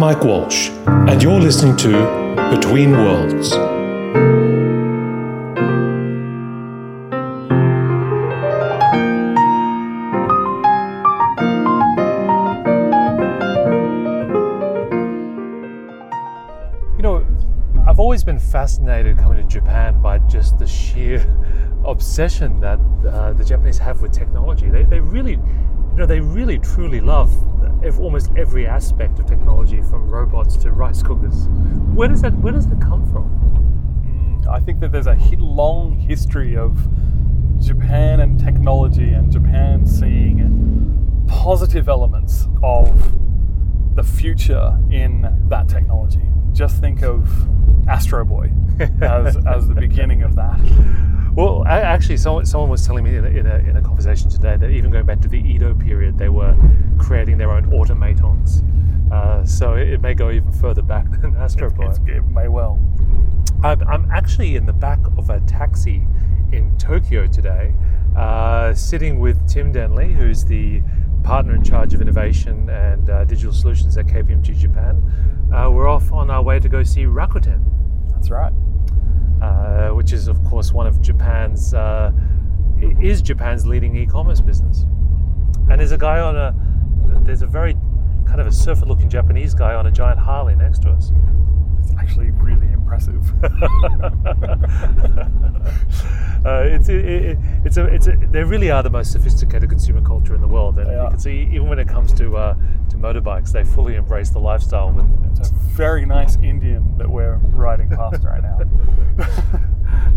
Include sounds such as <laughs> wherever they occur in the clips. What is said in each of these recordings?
Mike Walsh, and you're listening to Between Worlds. You know, I've always been fascinated coming to Japan by just the sheer <laughs> obsession that uh, the Japanese have with technology. They, they really, you know, they really truly love ev- almost every aspect of technology, from robots to rice cookers. Where does that Where does that come from? Mm, I think that there's a long history of Japan and technology and Japan seeing positive elements of the future in that technology. Just think of Astro Boy <laughs> as, as the beginning of that. Well, actually, someone, someone was telling me in a, in, a, in a conversation today that even going back to the Edo period, they were creating their own automatons. Uh, so it, it may go even further back <laughs> than Astro Boy. It may well. I'm, I'm actually in the back of a taxi in Tokyo today, uh, sitting with Tim Denley, who's the partner in charge of innovation and uh, digital solutions at KPMG Japan. Uh, we're off on our way to go see Rakuten, That's right. Uh, which is, of course, one of Japan's uh, is Japan's leading e-commerce business. And there's a guy on a there's a very kind of a surfer-looking Japanese guy on a giant Harley next to us. It's actually really impressive. <laughs> uh, it's it, it, it's a it's a they really are the most sophisticated consumer culture in the world, and you can see even when it comes to uh, to motorbikes, they fully embrace the lifestyle. With It's a very nice Indian that we're riding past right now.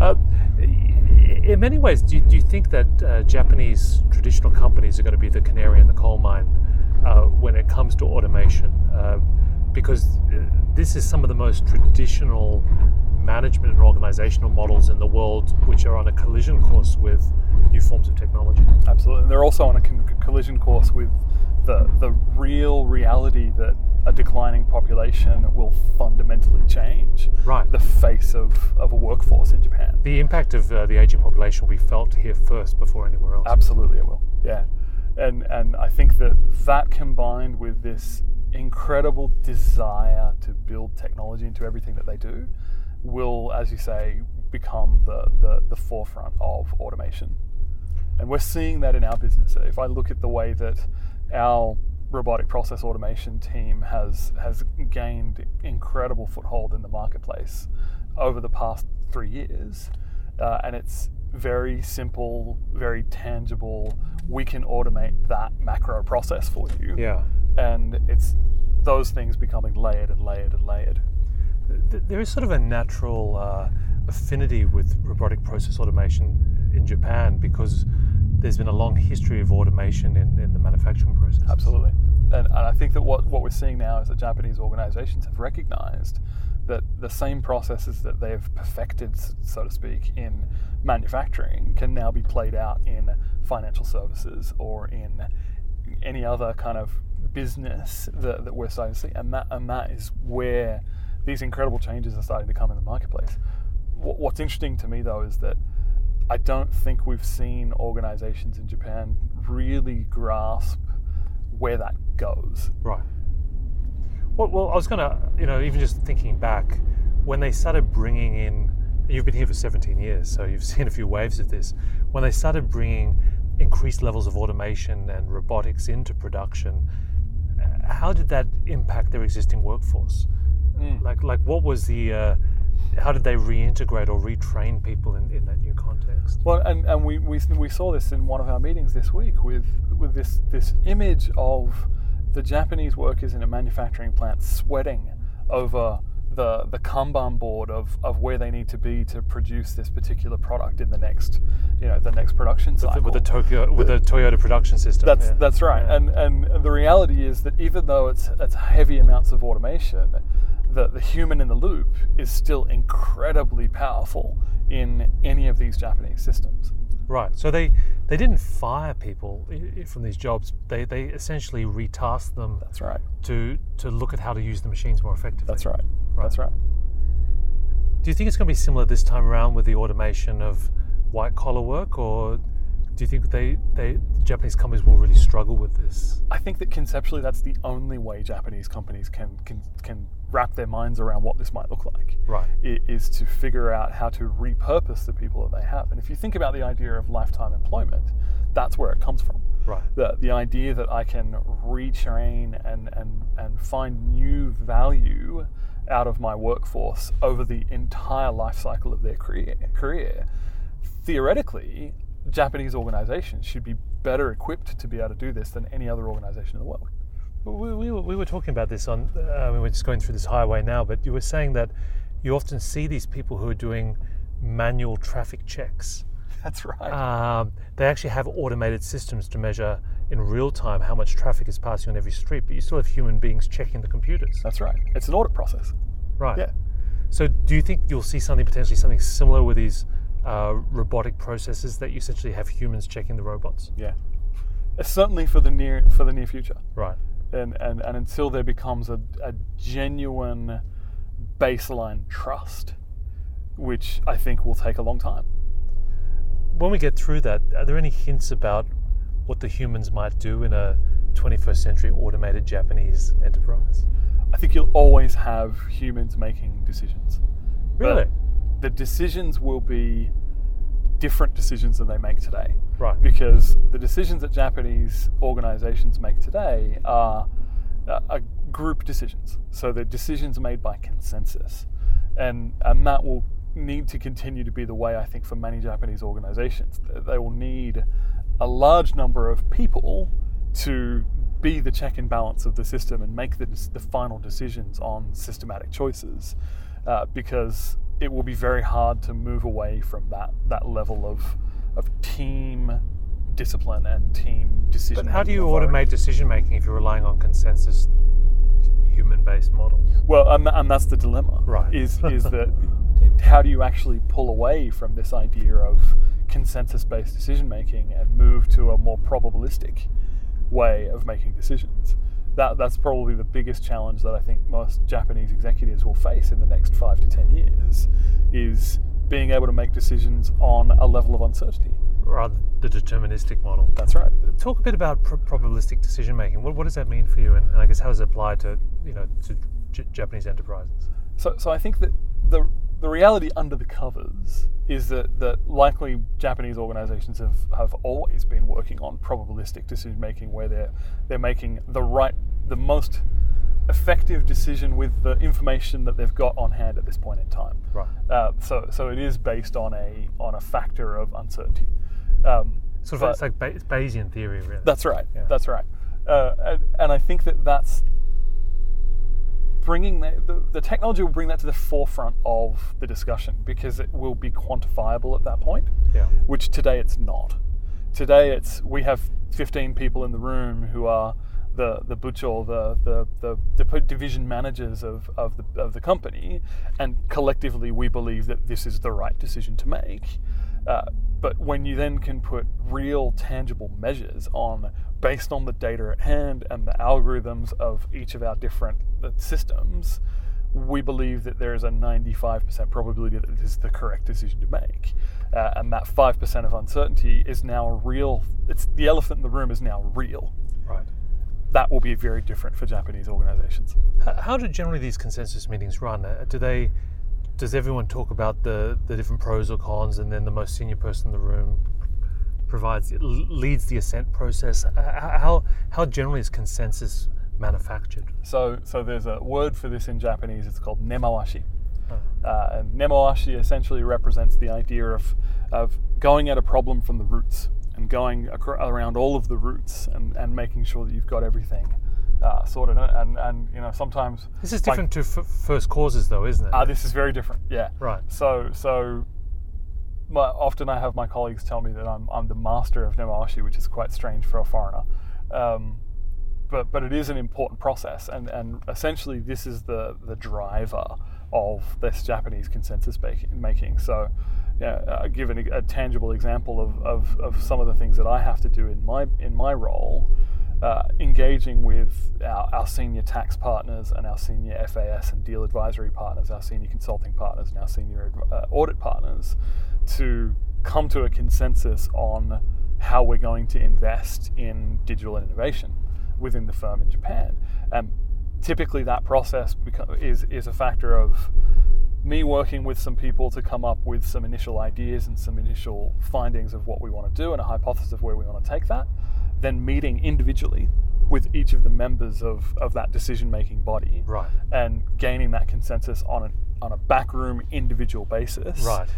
<laughs> uh, in many ways, do you, do you think that uh, Japanese traditional companies are going to be the canary in the coal mine uh, when it comes to automation? Uh, because uh, this is some of the most traditional management and organizational models in the world, which are on a collision course with new forms of technology. Absolutely. And they're also on a con- collision course with the, the real reality that a declining population will fundamentally change Right. the face of, of a workforce in Japan. The impact of uh, the aging population will be felt here first before anywhere else. Absolutely, it will. Yeah, and and I think that that combined with this incredible desire to build technology into everything that they do, will, as you say, become the the, the forefront of automation. And we're seeing that in our business. If I look at the way that our robotic process automation team has has gained incredible foothold in the marketplace over the past three years, uh, and it's very simple, very tangible. We can automate that macro process for you, Yeah. and it's those things becoming layered and layered and layered. There is sort of a natural uh, affinity with robotic process automation in Japan because there's been a long history of automation in, in the manufacturing process. Absolutely. And, and I think that what, what we're seeing now is that Japanese organizations have recognized that the same processes that they've perfected, so to speak, in manufacturing can now be played out in financial services or in any other kind of business that, that we're starting to see. And that, and that is where these incredible changes are starting to come in the marketplace. Wh- What's interesting to me, though, is that I don't think we've seen organizations in Japan really grasp where that goes. Right. Well, well, I was going to, you know, even just thinking back, when they started bringing in, you've been here for 17 years, so you've <laughs> seen a few waves of this. When they started bringing increased levels of automation and robotics into production, uh, how did that impact their existing workforce? Like, like what was the, uh, how did they reintegrate or retrain people in, in that new context? Well, and, and we, we, we saw this in one of our meetings this week with, with this, this image of the Japanese workers in a manufacturing plant sweating over the, the Kanban board of, of where they need to be to produce this particular product in the next, you know, the next production cycle. With the Tokyo, with the Toyota production system. That's yeah. that's right, Yeah. and and the reality is that even though it's it's heavy amounts of automation, the the human in the loop is still incredibly powerful in any of these Japanese systems. Right. So they they didn't fire people from these jobs. They they essentially retasked them That's right. to to look at how to use the machines more effectively. That's right. That's right. Do you think it's going to be similar this time around with the automation of white collar work, or do you think they, they Japanese companies will really struggle with this? I think that conceptually that's the only way Japanese companies can can, can wrap their minds around what this might look like. Right. i- Is to figure out how to repurpose the people that they have. And if you think about the idea of lifetime employment, that's where it comes from. Right. The, the idea that I can retrain and, and, and find new value out of my workforce over the entire life cycle of their career, career theoretically, Japanese organizations should be better equipped to be able to do this than any other organization in the world. We, we, were- we were talking about this on, uh, we were just going through this highway now, but you were saying that you often see these people who are doing manual traffic checks. That's right. Um, they actually have automated systems to measure in real time how much traffic is passing on every street, but you still have human beings checking the computers. That's right. It's an audit process. Right. Yeah. So, do you think you'll see something potentially something similar with these uh, robotic processes that you essentially have humans checking the robots? Yeah. Certainly for the near for the near future. Right. And, and, and until there becomes a, a genuine baseline trust, which I think will take a long time. When we get through that, are there any hints about what the humans might do in a 21st century automated Japanese enterprise? I think you'll always have humans making decisions. But Really? the decisions will be different decisions than they make today. Right. Because the decisions that Japanese organizations make today are, uh, are group decisions. So they're decisions made by consensus. And, and that will need to continue to be the way, I think, for many Japanese organizations. They- They will need a large number of people to be the check and balance of the system and make the, the final decisions on systematic choices uh, because it will be very hard to move away from that, that level of, of team discipline and team decision. But how do you automate decision making if you're relying on consensus human based models? Well, and, and that's the dilemma. Right. Is <laughs> is that how do you actually pull away from this idea of consensus-based decision making and move to a more probabilistic way of making decisions? That that's probably the biggest challenge that I think most Japanese executives will face in the next five to ten years, is being able to make decisions on a level of uncertainty. Rather the deterministic model. That's right. Talk a bit about pro- probabilistic decision making. What, what does that mean for you, and, and I guess how does it apply to you know to J- Japanese enterprises? So, so I think that the the reality under the covers is that, that likely Japanese organizations have, have always been working on probabilistic decision making where they're they're making the right the most effective decision with the information that they've got on hand at this point in time. Right. Uh, so so it is based on a on a factor of uncertainty. Um, Sort of but- it's like it's Bayesian theory, really. that's right. Yeah. That's right. Uh, and, and I think that that's bringing the, the, the technology will bring that to the forefront of the discussion because it will be quantifiable at that point, yeah. which today it's not. Today it's we have 15 people in the room who are the the bucho, the the, the, the division managers of, of the of the company, and collectively we believe that this is the right decision to make. Uh, but when you then can put real tangible measures on based on the data at hand and the algorithms of each of our different uh, systems, we believe that there is a 95% probability that this is the correct decision to make. Uh, and that 5% of uncertainty is now a real, it's the elephant in the room is now real. Right. That will be very different for Japanese organizations. H- How do generally these consensus meetings run? Uh, Do they? Does everyone talk about the the different pros or cons, and then the most senior person in the room provides leads the assent process? Uh, How how generally is consensus manufactured? So, so there's a word for this in Japanese. It's called nemawashi. Uh, and nemawashi essentially represents the idea of, of going at a problem from the roots and going acro- around all of the roots and, and making sure that you've got everything uh, sorted. And, and you know sometimes This is like- different to f- first causes, though, isn't it? Ah, this is very different. Yeah. Right. So so. My, often I have my colleagues tell me that I'm, I'm the master of nemawashi, which is quite strange for a foreigner. Um, but but it is an important process, and, and essentially this is the the driver of this Japanese consensus making. So, yeah, uh, give an, a tangible example of, of, of some of the things that I have to do in my in my role, uh, engaging with our, our senior tax partners and our senior FAS and deal advisory partners, our senior consulting partners, and our senior uh, audit partners, to come to a consensus on how we're going to invest in digital innovation within the firm in Japan. And typically, that process is is a factor of me working with some people to come up with some initial ideas and some initial findings of what we want to do and a hypothesis of where we want to take that, then meeting individually with each of the members of, of that decision making body Right. and gaining that consensus on a, on a backroom individual basis Right.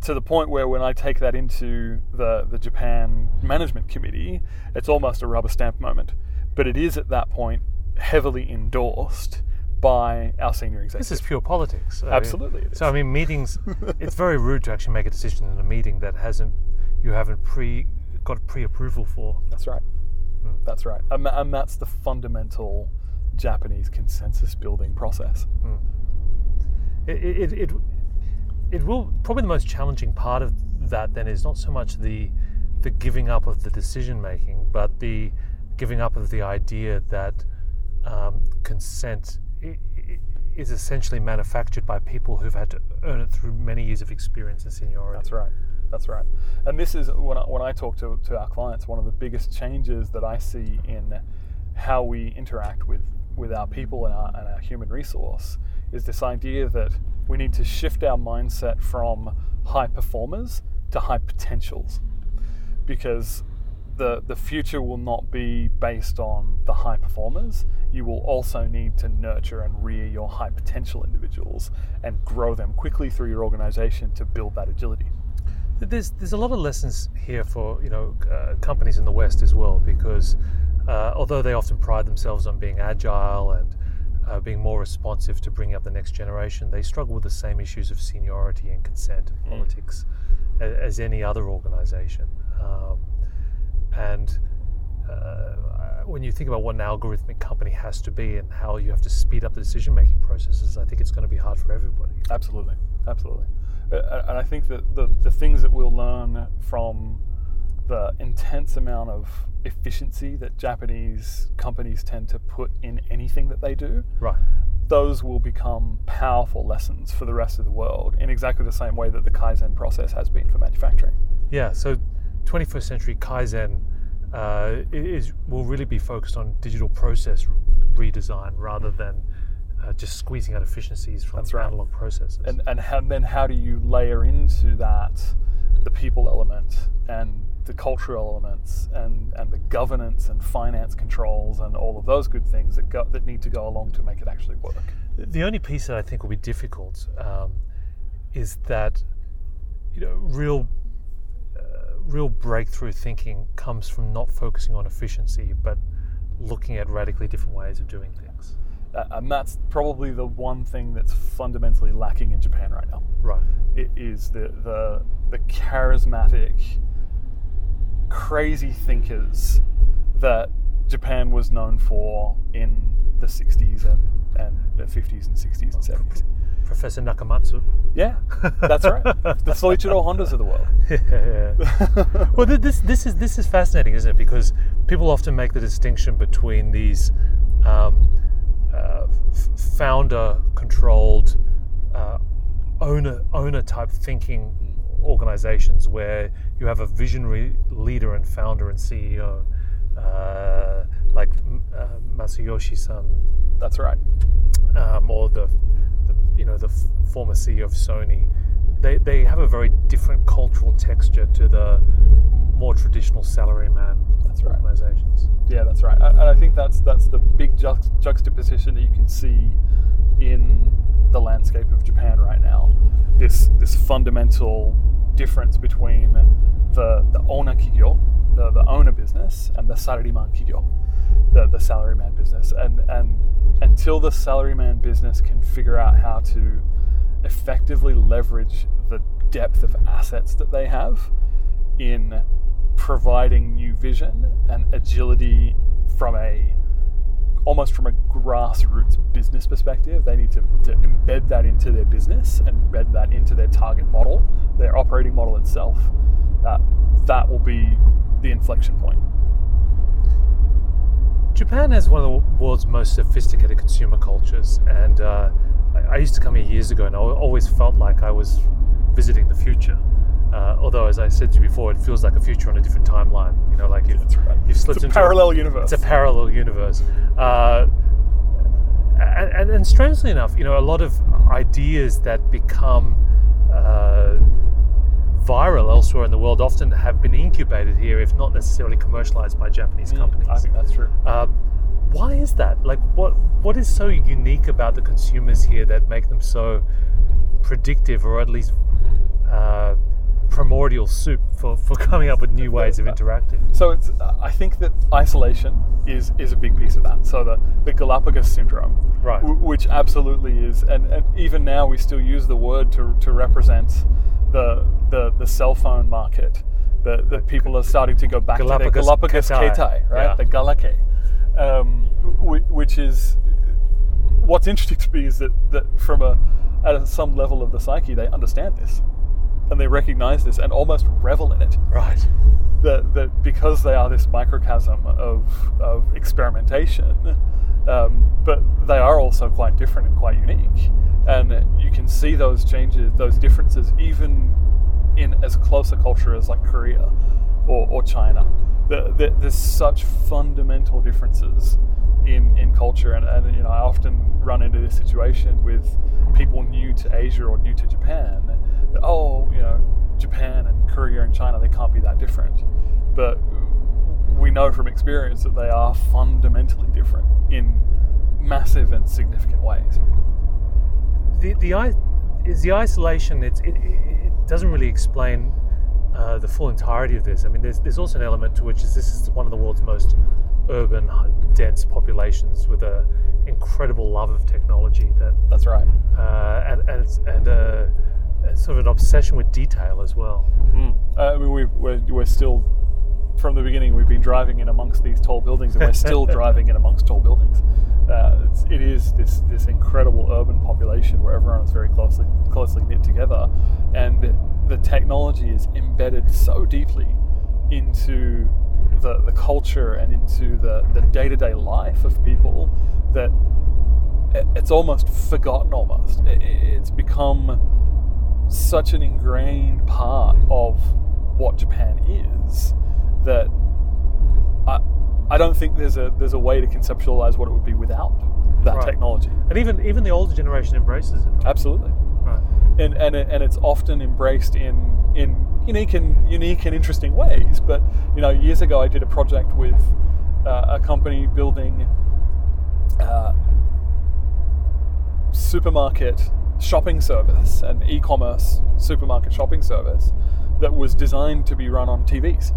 To the point where when I take that into the, the Japan Management Committee, it's almost a rubber stamp moment. But it is at that point heavily endorsed by our senior executives. This is pure politics. So- Absolutely it So I mean, meetings. <laughs> it's very rude to actually make a decision in a meeting that hasn't you haven't pre got pre-approval for. That's right. Hmm. That's right. And, and that's the fundamental Japanese consensus building process. It, it, it, it will probably the most challenging part of that then is not so much the the giving up of the decision making, but the giving up of the idea that um, consent is essentially manufactured by people who've had to earn it through many years of experience and seniority. That's right. That's right. And this is when I, when I talk to, to our clients, one of the biggest changes that I see in how we interact with, with our people and our, and our human resource is this idea that we need to shift our mindset from high performers to high potentials. Because the, the future will not be based on the high performers. You will also need to nurture and rear your high potential individuals and grow them quickly through your organization to build that agility. There's there's a lot of lessons here for you know uh, companies in the West as well because uh, although they often pride themselves on being agile and uh, being more responsive to bringing up the next generation, they struggle with the same issues of seniority and consent and politics as, as any other organization. Um, and uh, when you think about what an algorithmic company has to be and how you have to speed up the decision making processes, I think it's going to be hard for everybody. Absolutely, absolutely. Uh, and I think that the, the things that we'll learn from the intense amount of efficiency that Japanese companies tend to put in anything that they do, Right. those will become powerful lessons for the rest of the world in exactly the same way that the Kaizen process has been for manufacturing. Yeah, so 21st century Kaizen uh, is will really be focused on digital process redesign rather than uh, just squeezing out efficiencies from right. analog processes. And, and how, then how do you layer into that the people element and the cultural elements and, and the governance and finance controls and all of those good things that, go, that need to go along to make it actually work? the only piece that I think will be difficult um, is that you know real uh, real breakthrough thinking comes from not focusing on efficiency but looking at radically different ways of doing things. Uh, and that's probably the one thing that's fundamentally lacking in Japan right now. Right. It is the, the, the charismatic, crazy thinkers that Japan was known for in the 60s and, and the 50s and 60s and 70s. Professor Nakamatsu. Yeah, that's right. <laughs> the Soichiro Hondas of the world. <laughs> yeah. <laughs> well, this this is this is fascinating, isn't it? Because people often make the distinction between these um, uh, founder-controlled, uh, owner owner type thinking organizations where you have a visionary leader and founder and CEO, uh, like uh, Masayoshi-san, That's right. um, or the, the you know the f- former CEO of Sony, they they have a very different cultural texture to the more traditional salaryman That's right. organizations. Yeah, that's right. And I think that's that's the big juxt- juxtaposition that you can see in the landscape of Japan right now. This this fundamental difference between the the owner kigyo, the, the owner business, and the salaryman kigyo, the the salaryman business. And and until the salaryman business can figure out how to effectively leverage depth of assets that they have in providing new vision and agility from a almost from a grassroots business perspective. They need to, to embed that into their business and embed that into their target model, their operating model itself. Uh, that will be the inflection point. Japan has one of the world's most sophisticated consumer cultures, and uh, I, I used to come here years ago, and I always felt like I was visiting the future. Uh, although, as I said to you before, it feels like a future on a different timeline. You know, like you've, right. you've slipped It's a into parallel universe. It's a parallel universe. Uh, and, and, and strangely enough, you know, a lot of ideas that become uh, viral elsewhere in the world often have been incubated here, if not necessarily commercialized by Japanese companies. Mm, I think that's true. Uh, why is that? Like, what what is so unique about the consumers here that make them so predictive, or at least uh, primordial soup for, for <laughs> coming up with new ways of interacting? So it's. uh, I think that isolation is is a big piece of that. So the the Galapagos syndrome, Right. w- which absolutely is, and, and even now we still use the word to to represent the the the cell phone market. That that people are starting to go back to Galapagos their Galapagos Ketai. Ketai, right? Yeah. The Galake, um, which is what's interesting to me is that that from a at some level of the psyche they understand this, and they recognize this and almost revel in it Right. that, that because they are this microcosm of, of experimentation, um, but they are also quite different and quite unique. And you can see those changes, those differences, even in as close a culture as like Korea or, or China. The, the, there's such fundamental differences in, in culture, and, and you know I often run into this situation with people new to Asia or new to Japan. That, oh, you know, Japan and Korea and China, they can't be that different. But we know from experience that they are fundamentally different in massive and significant ways. the the is the isolation. It, it it doesn't really explain uh, the full entirety of this. I mean, there's there's also an element to which is this is one of the world's most urban, dense populations with a incredible love of technology that That's right. uh, and and it's, and uh, sort of an obsession with detail as well. Uh, I mean, we, we're, we're still, from the beginning, we've been driving in amongst these tall buildings, and we're still <laughs> driving in amongst tall buildings. Uh, it's, it is this this incredible urban population where everyone is very closely closely knit together, and the technology is embedded so deeply into the, the culture and into the, the day-to-day life of people that it- it's almost forgotten almost It- it's become such an ingrained part of what Japan is that I, I don't think there's a there's a way to conceptualize what it would be without that Right. technology. And even even the older generation embraces it. Absolutely. Right. And and it, and it's often embraced in in unique and unique and interesting ways. But you know, years ago I did a project with uh, a company building uh, supermarket shopping service, an e-commerce supermarket shopping service that was designed to be run on TVs.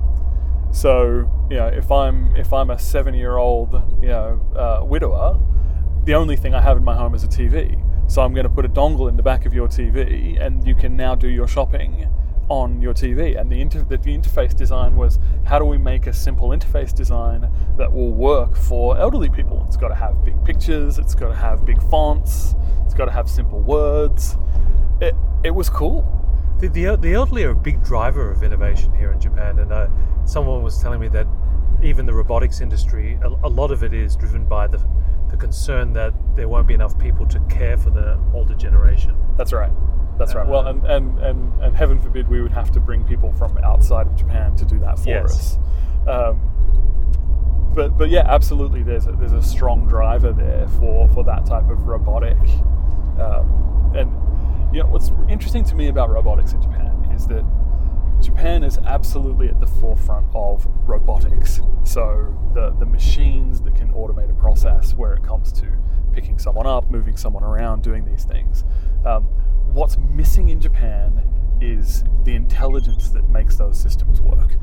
So you know, if I'm if I'm a seven-year-old you know uh, widower, the only thing I have in my home is a TV. So I'm going to put a dongle in the back of your TV, and you can now do your shopping on your TV. And the, inter- the, the interface design was how do we make a simple interface design that will work for elderly people? It's got to have big pictures, it's got to have big fonts, it's got to have simple words. It, it was cool. The, the, the elderly are a big driver of innovation here in Japan, and uh, someone was telling me that even the robotics industry, a, a lot of it is driven by the, the concern that there won't be enough people to care for the older generation. That's right. That's right. Well, and, and, and, and heaven forbid we would have to bring people from outside of Japan to do that for Yes. us. Um, but but yeah, absolutely. There's a, there's a strong driver there for, for that type of robotic. Um, and you know what's interesting to me about robotics in Japan is that Japan is absolutely at the forefront of robotics. So the the machines that can automate a process where it comes to picking someone up, moving someone around, doing these things. Um, what's missing in Japan is the intelligence that makes those systems work.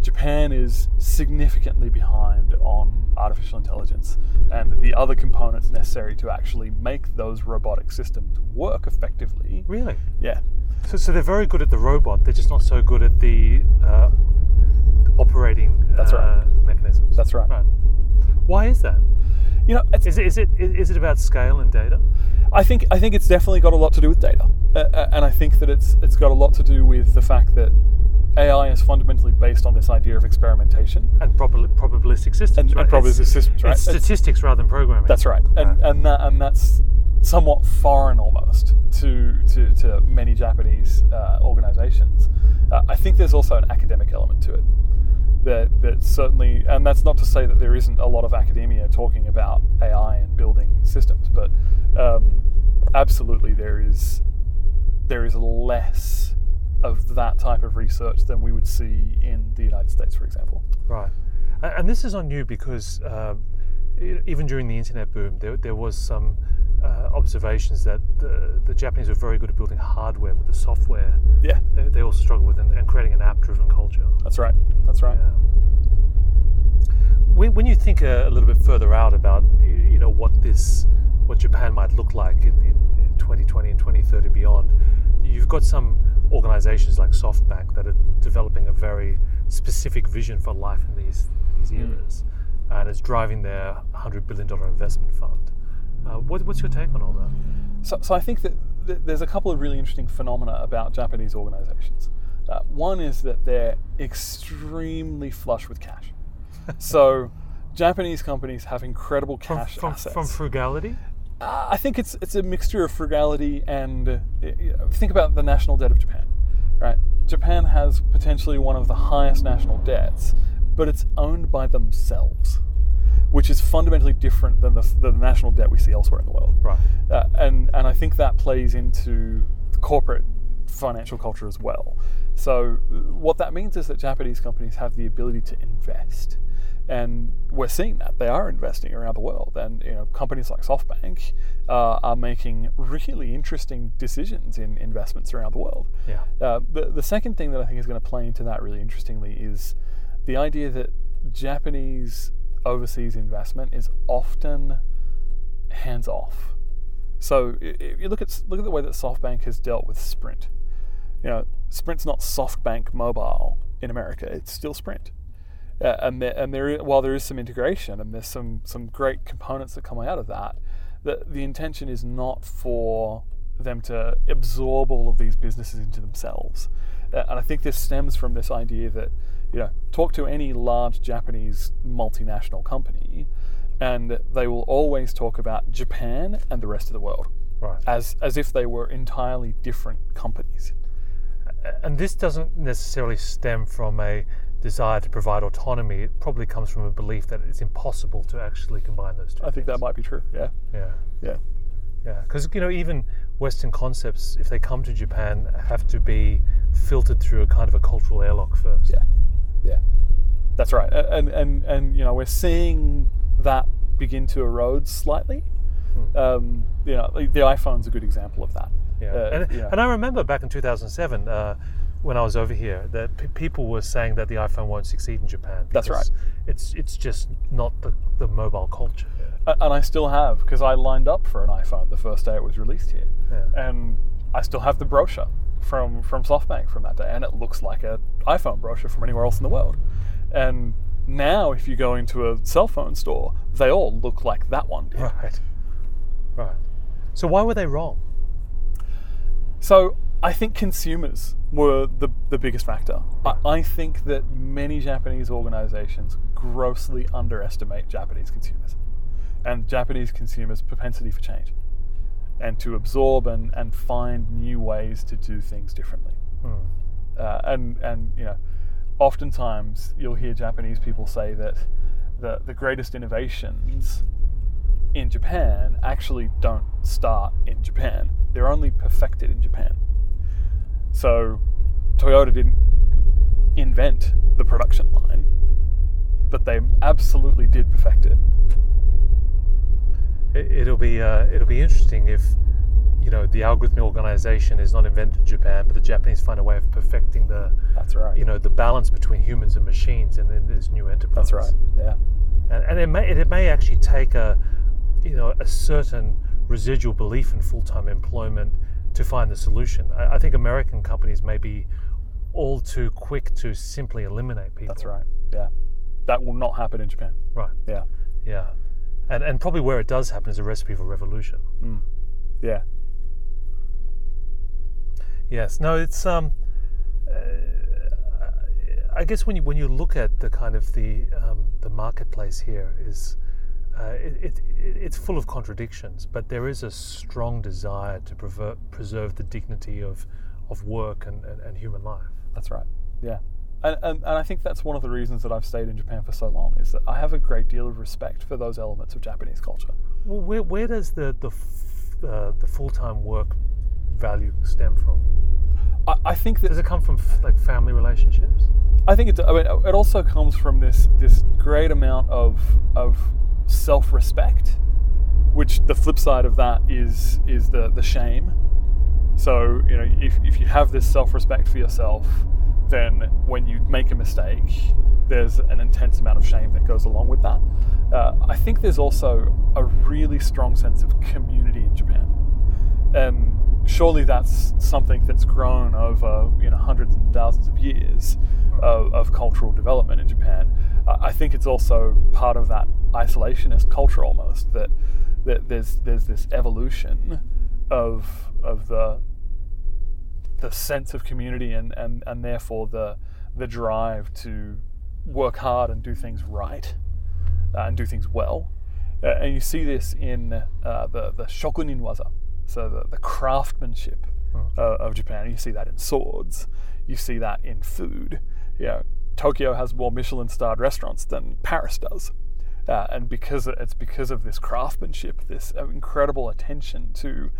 Japan is significantly behind on artificial intelligence and the other components necessary to actually make those robotic systems work effectively. Really? Yeah, So, so they're very good at the robot, they're just not so good at the uh, operating That's right. uh, mechanisms. that's right. Right. Why is that? You know, it's, Is it, is it is it about scale and data? I think I think it's definitely got a lot to do with data, uh, uh, and I think that it's it's got a lot to do with the fact that AI is fundamentally based on this idea of experimentation And probabil- probabilistic systems, and, right? and probabilistic It's- systems, right? It's It's- statistics rather than programming. That's right, and Right. and that and that's somewhat foreign almost to to, to many Japanese uh, organizations. Uh, I think there's also an academic element to it. That, that certainly, and that's not to say that there isn't a lot of academia talking about AI and building systems, but um, absolutely there is there is less of that type of research than we would see in the United States, for example. Right. And, this is on you because uh, even during the internet boom, there, there was some uh, observations that the, the Japanese were very good at building hardware, but the software Yeah, they, they also struggle with and, and creating an app-driven culture. that's right. That's right. Yeah. When, when you think a, a little bit further out about you know what this what Japan might look like in, in, in 2020 and 2030 beyond, you've got some organizations like SoftBank that are developing a very specific vision for life in these these Mm. eras, and it's driving their 100 billion dollar investment fund. Uh, what, what's your take on all that? So, so I think that th- there's a couple of really interesting phenomena about Japanese organizations. Uh, one is that they're extremely flush with cash. <laughs> so Japanese companies have incredible cash from, assets. from frugality? Uh, I think it's it's a mixture of frugality and uh, you know, think about the national debt of Japan, right? Japan has potentially one of the highest national debts, but it's owned by themselves, which is fundamentally different than the, the national debt we see elsewhere in the world. Right. Uh, and and I think that plays into the corporate financial culture as well. So uh, what that means is that Japanese companies have the ability to invest, and we're seeing that they are investing around the world. And you know, companies like SoftBank uh, are making really interesting decisions in investments around the world. Yeah. Uh, the, the second thing that I think is going to play into that really interestingly is the idea that Japanese overseas investment is often hands off. So if you look at look at the way that SoftBank has dealt with Sprint. You know, Sprint's not SoftBank Mobile in America; it's still Sprint. Uh, and there, and while there is some integration and there's some some great components that come out of that, the the intention is not for them to absorb all of these businesses into themselves. Uh, and I think this stems from this idea that you know, talk to any large Japanese multinational company, and they will always talk about Japan and the rest of the world Right. as as if they were entirely different companies. and this doesn't necessarily stem from a desire to provide autonomy. It probably comes from a belief that it's impossible to actually combine those two. I think that might be true. Yeah, Yeah, yeah, yeah. Because you know, even Western concepts, if they come to Japan, have to be filtered through a kind of a cultural airlock first. yeah, yeah. That's right. And and and you know, we're seeing that begin to erode slightly. Um, you know, the, iPhone's a good example of that. Yeah. Uh, and, you know. and I remember back in 2007 uh, when I was over here that p- people were saying that the iPhone won't succeed in Japan. That's right. It's it's just not the, the mobile culture. A- and I still have because I lined up for an iPhone the first day it was released here, Yeah. and I still have the brochure from from SoftBank from that day, and it looks like an iPhone brochure from anywhere else in the world. And now, if you go into a cell phone store, they all look like that one did. Right. Right. So why were they wrong? So I think consumers were the, the biggest factor. I, I think that many Japanese organizations grossly underestimate Japanese consumers and Japanese consumers' propensity for change and to absorb and, and find new ways to do things differently. Hmm. Uh, and, and, you know, oftentimes you'll hear Japanese people say that the, the greatest innovations in Japan actually don't start in Japan. They're only perfected in Japan. So Toyota didn't invent the production line, but they absolutely did perfect it. It, it'll be uh, it'll be interesting if you know the algorithmic organization is not invented in Japan, but the Japanese find a way of perfecting the That's right. you know the balance between humans and machines in, in this new enterprise. That's right. Yeah. and, and it may it may actually take a you know a certain residual belief in full time employment to find the solution. I, I think American companies may be all too quick to simply eliminate people. That's right. Yeah. That will not happen in Japan. Right. Yeah. Yeah. And and probably where it does happen is a recipe for revolution. Yeah. Yes. No. It's um. Uh, I guess when you when you look at the kind of the um, the marketplace here is. Uh, it, it, it's full of contradictions, but there is a strong desire to prever- preserve the dignity of, of work and, and, and human life. That's right. Yeah. And, and, and I think that's one of the reasons that I've stayed in Japan for so long is that I have a great deal of respect for those elements of Japanese culture. Well, where, where does the the, f- uh, the full time work value stem from? I, I think that Does it come from f- like family relationships? I think it. I mean, it also comes from this this great amount of of self respect, which the flip side of that is is the the shame. So you know, if if you have this self respect for yourself, then when you make a mistake, there's an intense amount of shame that goes along with that. Uh, I think there's also a really strong sense of community in Japan, and surely that's something that's grown over you know hundreds and thousands of years of, of cultural development in Japan. I think it's also part of that isolationist culture almost that that there's there's this evolution of of the the sense of community and, and, and therefore the the drive to work hard and do things right uh, and do things well. Uh, and you see this in uh, the the shokunin waza, so the, the craftsmanship uh, of Japan. You see that in swords. You see that in food. You know, Tokyo has more Michelin-starred restaurants than Paris does. Uh, and because it's because of this craftsmanship, this uh, incredible attention to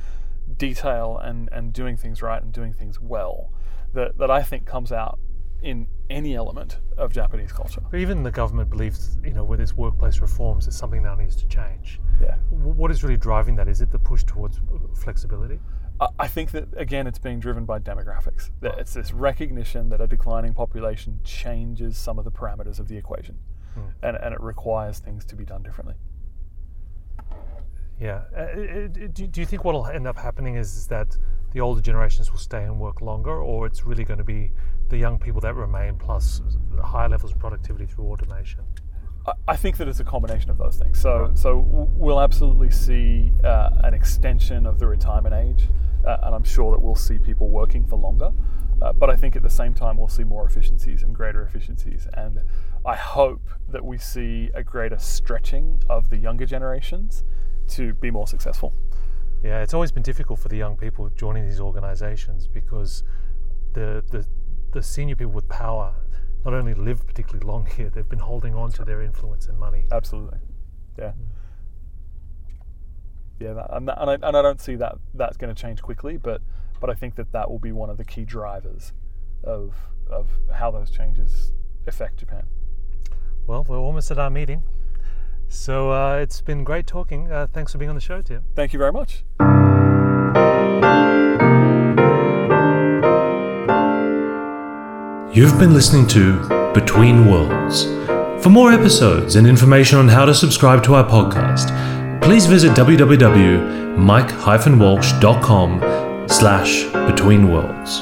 detail and, and doing things right and doing things well, that, that I think comes out in any element of Japanese culture. But even the government believes, you know, with its workplace reforms, it's something that needs to change. Yeah. What is really driving that? Is it the push towards uh, flexibility? I- think that again, it's being driven by demographics. That it's this recognition that a declining population changes some of the parameters of the equation, hmm. and, and it requires things to be done differently. Yeah. Uh, uh, uh, do, do you think what will end up happening is, is that the older generations will stay and work longer, or it's really going to be the young people that remain plus higher levels of productivity through automation? I- think that it's a combination of those things. So, so we'll absolutely see uh, an extension of the retirement age, uh, and I'm sure that we'll see people working for longer. Uh, but I think at the same time we'll see more efficiencies and greater efficiencies, and I hope that we see a greater stretching of the younger generations to be more successful. Yeah, it's always been difficult for the young people joining these organizations because the, the, the senior people with power not only live particularly long <laughs> here, they've been holding on to their influence and money. Absolutely, yeah, mm. yeah, that, and, that, and, I, and I don't see that that's going to change quickly, but but I think that that will be one of the key drivers of of how those changes affect Japan. Well, we're almost at our meeting. So uh, it's been great talking. Uh, thanks for being on the show, Tim. Thank you very much. You've been listening to Between Worlds. For more episodes and information on how to subscribe to our podcast, please visit www.mike-walsh.com slash between worlds.